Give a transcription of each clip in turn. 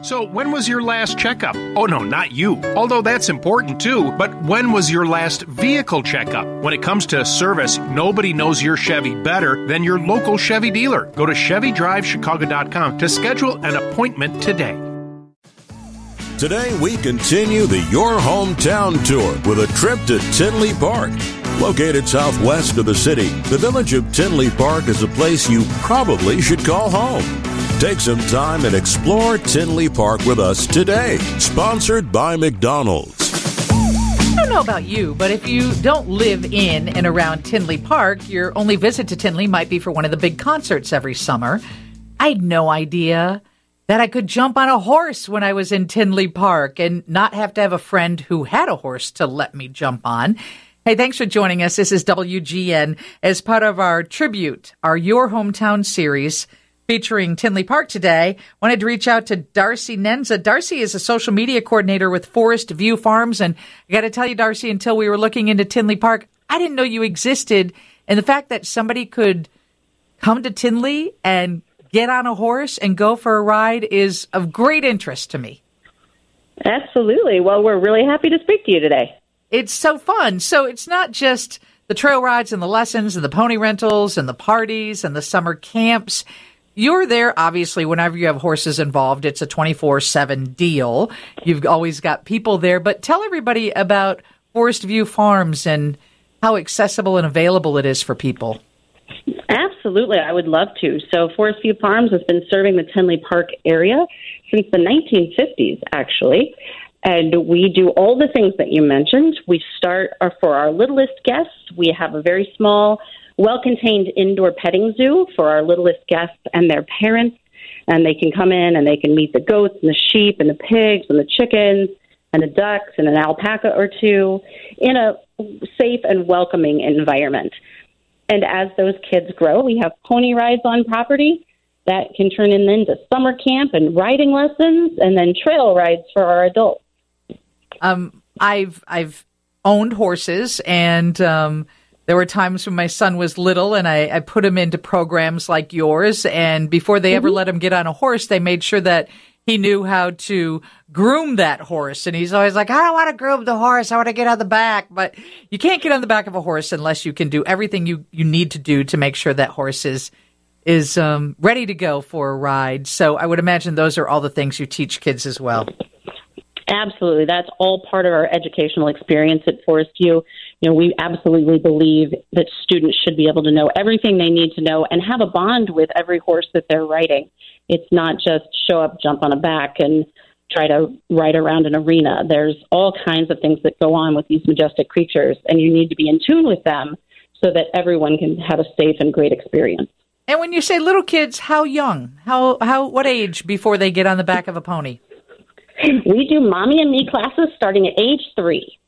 So, when was your last checkup? Oh, no, not you. Although that's important too, but when was your last vehicle checkup? When it comes to service, nobody knows your Chevy better than your local Chevy dealer. Go to ChevyDriveChicago.com to schedule an appointment today. Today, we continue the Your Hometown Tour with a trip to Tinley Park. Located southwest of the city, the village of Tinley Park is a place you probably should call home. Take some time and explore Tinley Park with us today. Sponsored by McDonald's. I don't know about you, but if you don't live in and around Tinley Park, your only visit to Tinley might be for one of the big concerts every summer. I had no idea that I could jump on a horse when I was in Tinley Park and not have to have a friend who had a horse to let me jump on. Hey, thanks for joining us. This is WGN as part of our tribute, our Your Hometown series featuring Tinley Park today. Wanted to reach out to Darcy Nendza. Darcy is a social media coordinator with Forest View Farms. And I got to tell you, Darcy, until we were looking into Tinley Park, I didn't know you existed. And the fact that somebody could come to Tinley and get on a horse and go for a ride is of great interest to me. Absolutely. Well, we're really happy to speak to you today. It's so fun. So it's not just the trail rides and the lessons and the pony rentals and the parties and the summer camps. You're there, obviously, whenever you have horses involved, it's a 24 7 deal. You've always got people there, but tell everybody about Forest View Farms and how accessible and available it is for people. Absolutely, I would love to. So, Forest View Farms has been serving the Tinley Park area since the 1950s, actually. And we do all the things that you mentioned. We start our, for our littlest guests. We have a very small well contained indoor petting zoo for our littlest guests and their parents. And they can come in and they can meet the goats and the sheep and the pigs and the chickens and the ducks and an alpaca or two in a safe and welcoming environment. And as those kids grow, we have pony rides on property that can turn in into summer camp and riding lessons and then trail rides for our adults. Um, I've I've owned horses and um, there were times when my son was little and I, I put him into programs like yours. And before they mm-hmm. ever let him get on a horse, they made sure that he knew how to groom that horse. And he's always like, I don't want to groom the horse. I want to get on the back. But you can't get on the back of a horse unless you can do everything you, you need to do to make sure that horse is, is um, ready to go for a ride. So I would imagine those are all the things you teach kids as well. Absolutely. That's all part of our educational experience at Forest View. You know, we absolutely believe that students should be able to know everything they need to know and have a bond with every horse that they're riding. It's not just show up, jump on a back, and try to ride around an arena. There's all kinds of things that go on with these majestic creatures, and you need to be in tune with them so that everyone can have a safe and great experience. And when you say little kids, how young? How how what age before they get on the back of a pony? We do mommy and me classes starting at age three.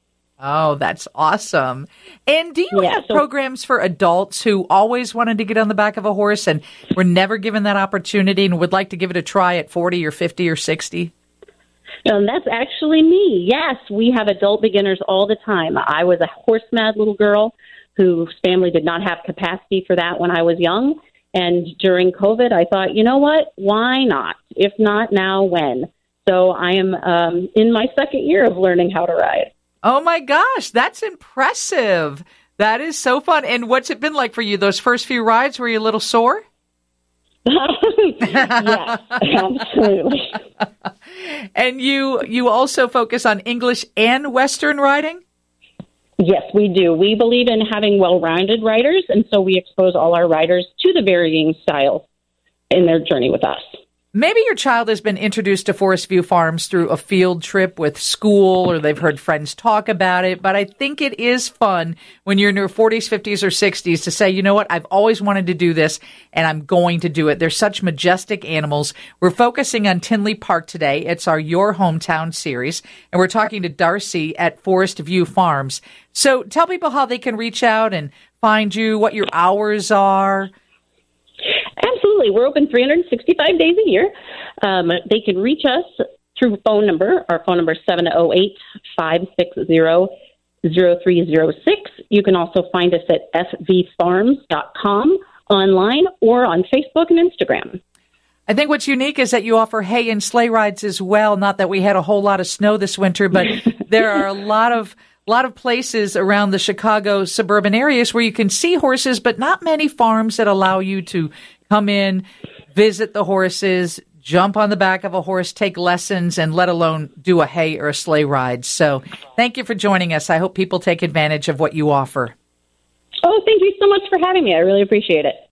Oh, that's awesome. And do you yeah, have so, programs for adults who always wanted to get on the back of a horse and were never given that opportunity and would like to give it a try at 40 or 50 or 60? Um, that's actually me. Yes, we have adult beginners all the time. I was a horse mad little girl whose family did not have capacity for that when I was young. And during COVID, I thought, you know what? Why not? If not now, when? So I am um, in my second year of learning how to ride. Oh my gosh, that's impressive. That is so fun. And what's it been like for you? Those first few rides, were you a little sore? yes, absolutely. and you you also focus on English and Western riding? Yes, we do. We believe in having well-rounded riders, and so we expose all our riders to the varying styles in their journey with us. Maybe your child has been introduced to Forest View Farms through a field trip with school or they've heard friends talk about it, but I think it is fun when you're in your 40s, 50s, or 60s to say, you know what, I've always wanted to do this and I'm going to do it. They're such majestic animals. We're focusing on Tinley Park today. It's our Your Hometown series, and we're talking to Darcy at Forest View Farms. So tell people how they can reach out and find you, what your hours are. Absolutely. We're open 365 days a year. Um, they can reach us through phone number. Our phone number is 708 560 0306. You can also find us at fvfarms.com online or on Facebook and Instagram. I think what's unique is that you offer hay and sleigh rides as well. Not that we had a whole lot of snow this winter, but there are a lot of a lot of places around the Chicago suburban areas where you can see horses, but not many farms that allow you to come in, visit the horses, jump on the back of a horse, take lessons, and let alone do a hay or a sleigh ride. So thank you for joining us. I hope people take advantage of what you offer. Oh, thank you so much for having me. I really appreciate it.